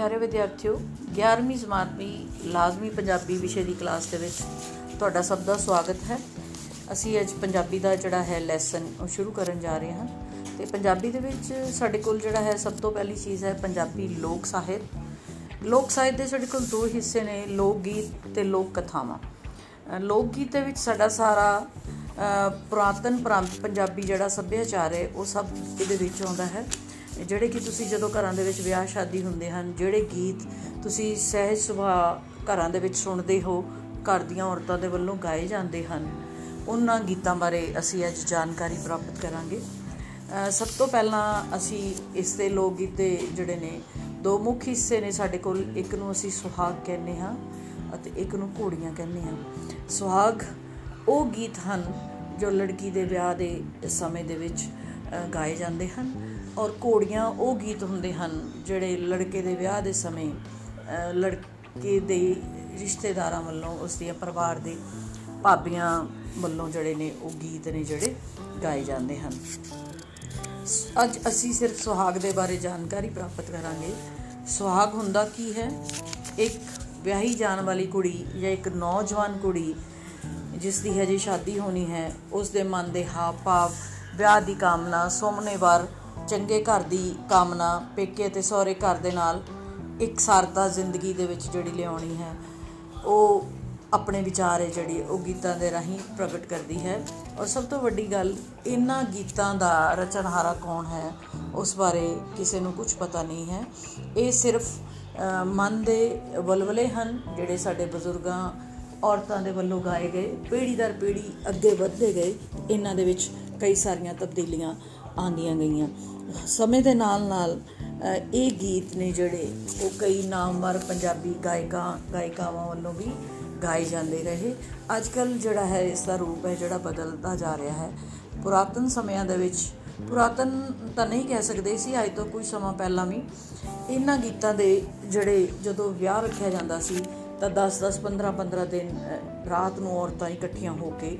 ਪਿਆਰੇ ਵਿਦਿਆਰਥੀਓ 11ਵੀਂ ਜਮਾਤ ਦੀ ਲਾਜ਼ਮੀ ਪੰਜਾਬੀ ਵਿਸ਼ੇ ਦੀ ਕਲਾਸ ਦੇ ਵਿੱਚ ਤੁਹਾਡਾ ਸਭ ਦਾ ਸਵਾਗਤ ਹੈ। ਅਸੀਂ ਅੱਜ ਪੰਜਾਬੀ ਦਾ ਜਿਹੜਾ ਹੈ ਲੈਸਨ ਉਹ ਸ਼ੁਰੂ ਕਰਨ ਜਾ ਰਹੇ ਹਾਂ। ਤੇ ਪੰਜਾਬੀ ਦੇ ਵਿੱਚ ਸਾਡੇ ਕੋਲ ਜਿਹੜਾ ਹੈ ਸਭ ਤੋਂ ਪਹਿਲੀ ਚੀਜ਼ ਹੈ ਪੰਜਾਬੀ ਲੋਕ ਸਾਹਿਤ। ਲੋਕ ਸਾਹਿਤ ਦੇ ਸਾਡੇ ਕੋਲ ਦੋ ਹਿੱਸੇ ਨੇ, ਲੋਕ ਗੀਤ ਤੇ ਲੋਕ ਕਥਾਵਾਂ। ਲੋਕ ਗੀਤ ਦੇ ਵਿੱਚ ਸਾਡਾ ਸਾਰਾ ਪੁਰਾਤਨ ਪੰਜਾਬੀ ਜਿਹੜਾ ਸੱਭਿਆਚਾਰ ਹੈ, ਉਹ ਸਭ ਇਹਦੇ ਵਿੱਚ ਆਉਂਦਾ ਹੈ। ਜਿਹੜੇ ਕਿ ਤੁਸੀਂ ਜਦੋਂ ਘਰਾਂ ਦੇ ਵਿੱਚ ਵਿਆਹ ਸ਼ਾਦੀ ਹੁੰਦੇ ਹਨ, ਜਿਹੜੇ ਗੀਤ ਤੁਸੀਂ ਸਹਿਜ ਸੁਭਾਅ ਘਰਾਂ ਦੇ ਵਿੱਚ ਸੁਣਦੇ ਹੋ, ਘਰ ਦੀਆਂ ਔਰਤਾਂ ਦੇ ਵੱਲੋਂ ਗਾਏ ਜਾਂਦੇ ਹਨ, ਉਹਨਾਂ ਗੀਤਾਂ ਬਾਰੇ ਅਸੀਂ ਅੱਜ ਜਾਣਕਾਰੀ ਪ੍ਰਾਪਤ ਕਰਾਂਗੇ। ਸਭ ਤੋਂ ਪਹਿਲਾਂ ਅਸੀਂ ਇਸ ਦੇ ਲੋਕ ਗੀਤ ਦੇ ਜਿਹੜੇ ਨੇ, ਦੋ ਮੁੱਖ ਹਿੱਸੇ ਨੇ ਸਾਡੇ ਕੋਲ, ਇੱਕ ਨੂੰ ਅਸੀਂ ਸੁਹਾਗ ਕਹਿੰਦੇ ਹਾਂ ਅਤੇ ਇੱਕ ਨੂੰ ਘੋੜੀਆਂ ਕਹਿੰਦੇ ਹਾਂ। ਸੁਹਾਗ ਉਹ ਗੀਤ ਹਨ ਜੋ ਲੜਕੀ ਦੇ ਵਿਆਹ ਦੇ ਸਮੇਂ ਦੇ ਵਿੱਚ ਗਾਏ ਜਾਂਦੇ ਹਨ। ਔਰ ਘੋੜੀਆਂ ਉਹ ਗੀਤ ਹੁੰਦੇ ਹਨ ਜਿਹੜੇ ਲੜਕੇ ਦੇ ਵਿਆਹ ਦੇ ਸਮੇਂ ਲੜਕੇ ਦੇ ਰਿਸ਼ਤੇਦਾਰਾਂ ਵੱਲੋਂ, ਉਸ ਦੇ ਪਰਿਵਾਰ ਦੇ ਭਾਬੀਆਂ ਵੱਲੋਂ ਜਿਹੜੇ ਨੇ ਉਹ ਗੀਤ ਨੇ ਜਿਹੜੇ ਗਾਏ ਜਾਂਦੇ ਹਨ। ਅੱਜ ਅਸੀਂ ਸਿਰਫ ਸੁਹਾਗ ਦੇ ਬਾਰੇ ਜਾਣਕਾਰੀ ਪ੍ਰਾਪਤ ਕਰਾਂਗੇ। ਸੁਹਾਗ ਹੁੰਦਾ ਕੀ ਹੈ? ਇੱਕ ਵਿਆਹੀ ਜਾਣ ਵਾਲੀ ਕੁੜੀ ਜਾਂ ਇੱਕ ਨੌਜਵਾਨ ਕੁੜੀ ਜਿਸ ਦੀ ਹਜੇ ਸ਼ਾਦੀ ਹੋਣੀ ਹੈ, ਉਸ ਦੇ ਮਨ ਦੇ ਹਾਵ ਭਾਵ ਵਿਆਹ ਦੀ ਕਾਮਨਾ ਸੋਮਨੇ ਵਾਰ ਚੰਗੇ ਘਰ ਦੀ ਕਾਮਨਾ ਪੇਕੇ ਤੇ ਸਹੁਰੇ ਘਰ ਦੇ ਨਾਲ ਇੱਕ ਸਰਦਾ ਜ਼ਿੰਦਗੀ ਦੇ ਵਿੱਚ ਜਿਹੜੀ ਲਿਆਉਣੀ ਹੈ, ਉਹ ਆਪਣੇ ਵਿਚਾਰ ਹੈ ਜਿਹੜੀ, ਉਹ ਗੀਤਾਂ ਦੇ ਰਾਹੀਂ ਪ੍ਰਗਟ ਕਰਦੀ ਹੈ। ਔਰ ਸਭ ਤੋਂ ਵੱਡੀ ਗੱਲ, ਇਹਨਾਂ ਗੀਤਾਂ ਦਾ ਰਚਨਹਾਰਾ ਕੌਣ ਹੈ, ਉਸ ਬਾਰੇ ਕਿਸੇ ਨੂੰ ਕੁਝ ਪਤਾ ਨਹੀਂ ਹੈ। ਇਹ ਸਿਰਫ ਮਨ ਦੇ ਬਲਬਲੇ ਹਨ, ਜਿਹੜੇ ਸਾਡੇ ਬਜ਼ੁਰਗਾਂ, ਔਰਤਾਂ ਦੇ ਵੱਲੋਂ ਗਾਏ ਗਏ ਪੀੜੀ ਦਰ ਪੀੜੀ ਅੱਗੇ ਵਧਦੇ ਗਏ, ਇਹਨਾਂ ਦੇ ਵਿੱਚ ਕਈ ਸਾਰੀਆਂ ਤਬਦੀਲੀਆਂ ਆਂਦੀਆਂ ਗਈਆਂ। ਸਮੇਂ ਦੇ ਨਾਲ ਨਾਲ ਇਹ ਗੀਤ ਨੇ ਜਿਹੜੇ ਉਹ ਕਈ ਨਾਮਵਰ ਪੰਜਾਬੀ ਗਾਇਕਾਂ, ਗਾਇਕਾਵਾਂ ਵੱਲੋਂ ਵੀ ਗਾਏ ਜਾਂਦੇ ਰਹੇ। ਅੱਜ ਕੱਲ ਜਿਹੜਾ ਹੈ, ਇਸ ਦਾ ਰੂਪ ਹੈ, ਜਿਹੜਾ ਬਦਲਦਾ ਜਾ ਰਿਹਾ ਹੈ। ਪੁਰਾਤਨ ਸਮਿਆਂ ਦੇ ਵਿੱਚ, ਪੁਰਾਤਨ ਤਾਂ ਨਹੀਂ ਕਹਿ ਸਕਦੇ ਸੀ, ਅੱਜ ਤੋਂ ਕੁਝ ਸਮਾਂ ਪਹਿਲਾਂ ਵੀ, ਇਹਨਾਂ ਗੀਤਾਂ ਦੇ ਜਿਹੜੇ ਜਦੋਂ ਵਿਆਹ ਰੱਖਿਆ ਜਾਂਦਾ ਸੀ, ਤਾਂ 10 10 15 15 ਦਿਨ ਰਾਤ ਨੂੰ ਔਰਤਾਂ ਇਕੱਠੀਆਂ ਹੋ ਕੇ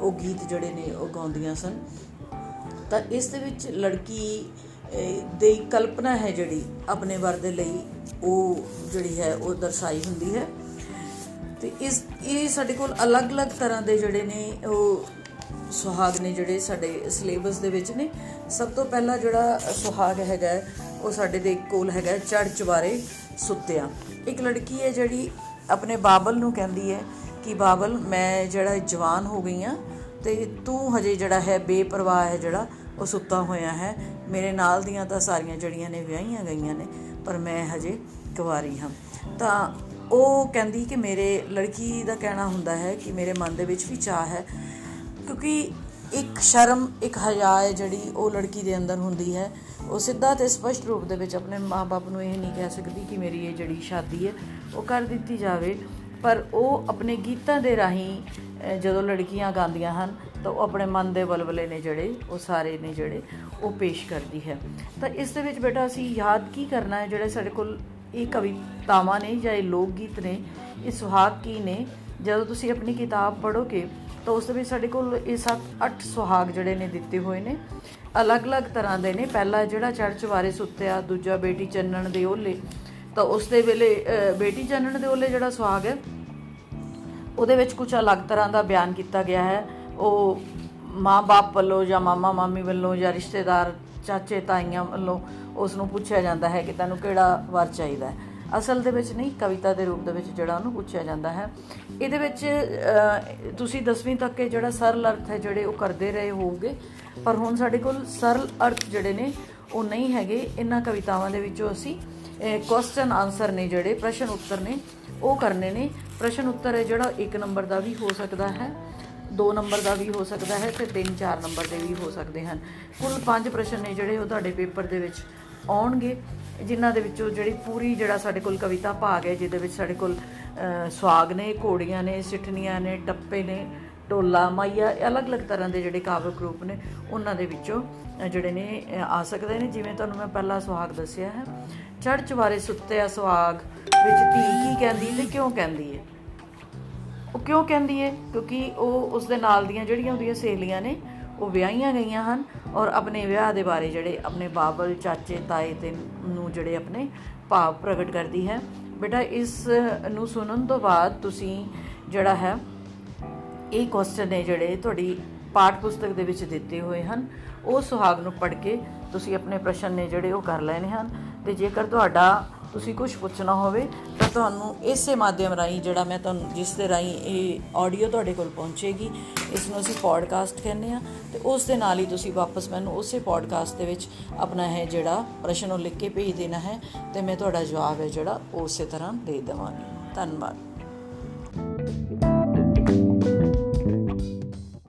ਉਹ ਗੀਤ ਜਿਹੜੇ ਨੇ ਉਹ ਗਾਉਂਦੀਆਂ ਸਨ। ਤਾਂ ਇਸ ਦੇ ਵਿੱਚ ਲੜਕੀ ਦੀ ਕਲਪਨਾ ਹੈ ਜਿਹੜੀ ਆਪਣੇ ਵਰ ਦੇ ਲਈ ਉਹ ਜਿਹੜੀ ਹੈ ਉਹ ਦਰਸਾਈ ਹੁੰਦੀ ਹੈ। ਤੇ ਇਸ, ਇਹ ਸਾਡੇ ਕੋਲ ਅਲੱਗ-ਅਲੱਗ ਤਰ੍ਹਾਂ ਦੇ ਜਿਹੜੇ ਨੇ ਉਹ ਸੁਹਾਗ ਨੇ ਜਿਹੜੇ ਸਾਡੇ ਸਿਲੇਬਸ ਦੇ ਵਿੱਚ ਨੇ। ਸਭ ਤੋਂ ਪਹਿਲਾ ਜਿਹੜਾ ਸੁਹਾਗ ਹੈਗਾ ਉਹ ਸਾਡੇ ਦੇ ਕੋਲ ਹੈਗਾ ਚੜ ਚਵਾਰੇ ਸੁੱਤਿਆ। ਇੱਕ ਲੜਕੀ ਹੈ ਜਿਹੜੀ ਆਪਣੇ ਬਾਬਲ ਨੂੰ ਕਹਿੰਦੀ ਹੈ ਕਿ ਬਾਬਲ, ਮੈਂ ਜਿਹੜਾ ਜਵਾਨ ਹੋ ਗਈ ਆ ਤੇ ਤੂੰ ਹਜੇ ਜਿਹੜਾ ਹੈ ਬੇਪਰਵਾਹ ਹੈ ਜਿਹੜਾ, ਉਹ ਸੁੱਤਾ ਹੋਇਆ ਹੈ। ਮੇਰੇ ਨਾਲ ਦੀਆਂ ਤਾਂ ਸਾਰੀਆਂ ਜੜੀਆਂ ਨੇ ਵਿਆਹੀਆਂ ਗਈਆਂ ਨੇ, ਪਰ ਮੈਂ ਹਜੇ ਕੁਵਾਰੀ ਹਾਂ। ਤਾਂ ਉਹ ਕਹਿੰਦੀ ਕਿ ਮੇਰੇ ਲੜਕੀ ਦਾ ਕਹਿਣਾ ਹੁੰਦਾ ਹੈ ਕਿ ਮੇਰੇ ਮਨ ਦੇ ਵਿੱਚ ਵੀ ਚਾਹ ਹੈ, ਕਿਉਂਕਿ ਇੱਕ ਸ਼ਰਮ, ਇੱਕ ਹਯਾ ਹੈ ਜਿਹੜੀ ਉਹ ਲੜਕੀ ਦੇ ਅੰਦਰ ਹੁੰਦੀ ਹੈ। ਉਹ ਸਿੱਧਾ ਤੇ ਸਪਸ਼ਟ ਰੂਪ ਦੇ ਵਿੱਚ ਆਪਣੇ ਮਾਪੇ ਨੂੰ ਇਹ ਨਹੀਂ ਕਹਿ ਸਕਦੀ ਕਿ ਮੇਰੀ ਇਹ ਜਿਹੜੀ ਸ਼ਾਦੀ ਹੈ। ਉਹ ਕਰ ਦਿੱਤੀ ਜਾਵੇ। ਪਰ ਉਹ ਆਪਣੇ ਗੀਤਾਂ ਦੇ ਰਾਹੀਂ ਜਦੋਂ ਲੜਕੀਆਂ ਗਾਉਂਦੀਆਂ ਹਨ, ਤਾਂ ਉਹ ਆਪਣੇ ਮਨ ਦੇ ਬਲਬਲੇ ਨੇ ਜਿਹੜੇ, ਉਹ ਸਾਰੇ ਨੇ ਜਿਹੜੇ, ਉਹ ਪੇਸ਼ ਕਰਦੀ ਹੈ। ਤਾਂ ਇਸ ਦੇ ਵਿੱਚ ਬੇਟਾ ਅਸੀਂ ਯਾਦ ਕੀ ਕਰਨਾ ਹੈ, ਜਿਹੜੇ ਸਾਡੇ ਕੋਲ ਇਹ ਕਵਿਤਾਵਾਂ ਨੇ ਜਾਂ ਇਹ ਲੋਕ ਗੀਤ ਨੇ, ਇਹ ਸੁਹਾਗ ਕੀ ਨੇ? ਜਦੋਂ ਤੁਸੀਂ ਆਪਣੀ ਕਿਤਾਬ ਪੜ੍ਹੋਗੇ, ਤਾਂ ਉਸ ਦੇ ਵਿੱਚ ਸਾਡੇ ਕੋਲ ਇਹ 7-8 ਸੁਹਾਗ ਜਿਹੜੇ ਨੇ ਦਿੱਤੇ ਹੋਏ ਨੇ। ਅਲੱਗ-ਅਲੱਗ ਤਰ੍ਹਾਂ ਦੇ ਨੇ। ਪਹਿਲਾ ਜਿਹੜਾ ਚੜਚ ਵਾਰੇ ਸੁੱਤਿਆ, ਦੂਜਾ ਬੇਟੀ ਚੰਨਣ ਦੇ ਓਲੇ ਤਾਂ ਉਸ ਦੇ ਵੇਲੇ ਬੇਟੀ ਚੰਨਣ ਦੇ ਓਲੇ ਜਿਹੜਾ ਸੁਹਾਗ ਹੈ ਉਹਦੇ ਵਿੱਚ ਕੁਝ ਅਲੱਗ ਤਰ੍ਹਾਂ ਦਾ ਬਿਆਨ ਕੀਤਾ ਗਿਆ ਹੈ। ਉਹ ਮਾਂ-ਬਾਪ ਵੱਲੋਂ ਜਾਂ ਮਾਮਾ ਮਾਮੀ ਵੱਲੋਂ ਜਾਂ ਰਿਸ਼ਤੇਦਾਰ, ਚਾਚੇ ਤਾਈਆਂ ਵੱਲੋਂ ਉਸ ਨੂੰ ਪੁੱਛਿਆ ਜਾਂਦਾ ਹੈ ਕਿ ਤੈਨੂੰ ਕਿਹੜਾ ਵਰ ਚਾਹੀਦਾ ਹੈ। ਅਸਲ ਦੇ ਵਿੱਚ ਨਹੀਂ, ਕਵਿਤਾ ਦੇ ਰੂਪ ਦੇ ਵਿੱਚ ਜਿਹੜਾ ਉਹਨੂੰ ਪੁੱਛਿਆ ਜਾਂਦਾ ਹੈ। ਇਹਦੇ ਵਿੱਚ ਤੁਸੀਂ 10ਵੀਂ ਤੱਕ ਇਹ ਜਿਹੜਾ ਸਰਲ ਅਰਥ ਹੈ, ਜਿਹੜੇ ਉਹ ਕਰਦੇ ਰਹੇ ਹੋਵੋਗੇ, ਪਰ ਹੁਣ ਸਾਡੇ ਕੋਲ ਸਰਲ ਅਰਥ ਜਿਹੜੇ ਨੇ, ਉਹ ਨਹੀਂ ਹੈਗੇ। ਇਹਨਾਂ ਕਵਿਤਾਵਾਂ ਦੇ ਵਿੱਚੋਂ ਅਸੀਂ ਕੁਐਸਚਨ ਆਨਸਰ ਨੇ ਜਿਹੜੇ, ਪ੍ਰਸ਼ਨ ਉੱਤਰ ਨੇ, ਉਹ ਕਰਨੇ ਨੇ। ਪ੍ਰਸ਼ਨ ਉੱਤਰ ਹੈ ਜਿਹੜਾ 1 ਨੰਬਰ ਦਾ ਵੀ ਹੋ ਸਕਦਾ ਹੈ 2 ਨੰਬਰ ਦਾ ਵੀ ਹੋ ਸਕਦਾ ਹੈ ਤੇ 3-4 ਨੰਬਰ ਦੇ ਵੀ ਹੋ ਸਕਦੇ ਹਨ। ਕੁੱਲ 5 ਪ੍ਰਸ਼ਨ ਨੇ ਜਿਹੜੇ ਉਹ ਤੁਹਾਡੇ ਪੇਪਰ ਦੇ ਵਿੱਚ ਆਉਣਗੇ, ਜਿਨ੍ਹਾਂ ਦੇ ਵਿੱਚੋਂ ਜਿਹੜੀ ਪੂਰੀ ਜਿਹੜਾ ਸਾਡੇ ਕੋਲ ਕਵਿਤਾ ਭਾਗ ਹੈ, ਜਿਹਦੇ ਵਿੱਚ ਸਾਡੇ ਕੋਲ ਸਵਾਗ ਨੇ, ਘੋੜੀਆਂ ਨੇ, ਸਿੱਠਣੀਆਂ ਨੇ, ਟੱਪੇ ਨੇ ਟੋਲਾ ਮਾਈਆ ਅਲੱਗ-ਅਲੱਗ ਤਰ੍ਹਾਂ ਦੇ ਜਿਹੜੇ ਕਾਵਿਕ ਰੂਪ ਨੇ, ਉਹਨਾਂ ਦੇ ਵਿੱਚੋਂ ਜਿਹੜੇ ਨੇ ਆ ਸਕਦੇ ਨੇ। ਜਿਵੇਂ ਤੁਹਾਨੂੰ ਮੈਂ ਪਹਿਲਾ ਸੁਹਾਗ ਦੱਸਿਆ ਹੈ ਚੜ ਚਵਾਰੇ ਸੁੱਤੇ ਸੁਹਾਗ, ਵਿੱਚ ਧੀ ਕੀ ਕਹਿੰਦੀ ਤੇ ਕਿਉਂ ਕਹਿੰਦੀ ਹੈ ਉਹ ਕਿਉਂ ਕਹਿੰਦੀ ਹੈ ਕਿਉਂਕਿ ਉਹ ਉਸ ਦੇ ਨਾਲ ਦੀਆਂ ਜਿਹੜੀਆਂ ਉਹਦੀਆਂ ਸਹੇਲੀਆਂ ਨੇ, ਉਹ ਵਿਆਹੀਆਂ ਗਈਆਂ ਹਨ ਔਰ ਆਪਣੇ ਵਿਆਹ ਦੇ ਬਾਰੇ ਜਿਹੜੇ ਆਪਣੇ ਬਾਬਲ, ਚਾਚੇ, ਤਾਏ ਤੇ ਨੂੰ ਜਿਹੜੇ ਆਪਣੇ ਭਾਵ ਪ੍ਰਗਟ ਕਰਦੀ ਹੈ। ਬੇਟਾ, ਇਸ ਨੂੰ ਸੁਣਨ ਤੋਂ ਬਾਅਦ ਤੁਸੀਂ ਜਿਹੜਾ ਹੈ ਇਹ ਕੁਐਸਚਨ ਨੇ ਜਿਹੜੇ ਤੁਹਾਡੀ ਪਾਠ ਪੁਸਤਕ ਦੇ ਵਿੱਚ ਦਿੱਤੇ ਹੋਏ ਹਨ, ਉਹ ਸੁਹਾਗ ਨੂੰ ਪੜ੍ਹ ਕੇ ਤੁਸੀਂ ਆਪਣੇ ਪ੍ਰਸ਼ਨ ਨੇ ਜਿਹੜੇ ਉਹ ਕਰ ਲੈਣੇ ਹਨ ਤੇ ਜੇਕਰ ਤੁਹਾਡਾ ਤੁਸੀਂ ਕੁਝ ਪੁੱਛਣਾ ਹੋਵੇ ਤਾਂ ਤੁਹਾਨੂੰ ਇਸੇ ਮਾਧਿਅਮ ਰਾਹੀਂ ਜਿਹੜਾ ਮੈਂ ਤੁਹਾਨੂੰ, ਜਿਸ ਦੇ ਰਾਹੀਂ ਇਹ ਆਡੀਓ ਤੁਹਾਡੇ ਕੋਲ ਪਹੁੰਚੇਗੀ, ਇਸ ਨੂੰ ਅਸੀਂ ਪੋਡਕਾਸਟ ਕਹਿੰਦੇ ਆ ਤੇ ਉਸ ਦੇ ਨਾਲ ਹੀ ਤੁਸੀਂ ਵਾਪਸ ਮੈਨੂੰ ਉਸੇ ਪੋਡਕਾਸਟ ਦੇ ਵਿੱਚ ਆਪਣਾ ਹੈ ਜਿਹੜਾ ਪ੍ਰਸ਼ਨ ਉਹ ਲਿਖ ਕੇ ਭੇਜ ਦੇਣਾ ਹੈ ਤੇ ਮੈਂ ਤੁਹਾਡਾ ਜਵਾਬ ਹੈ ਜਿਹੜਾ ਉਸੇ ਤਰ੍ਹਾਂ ਦੇ ਦੇਵਾਂਗੀ। ਧੰਨਵਾਦ।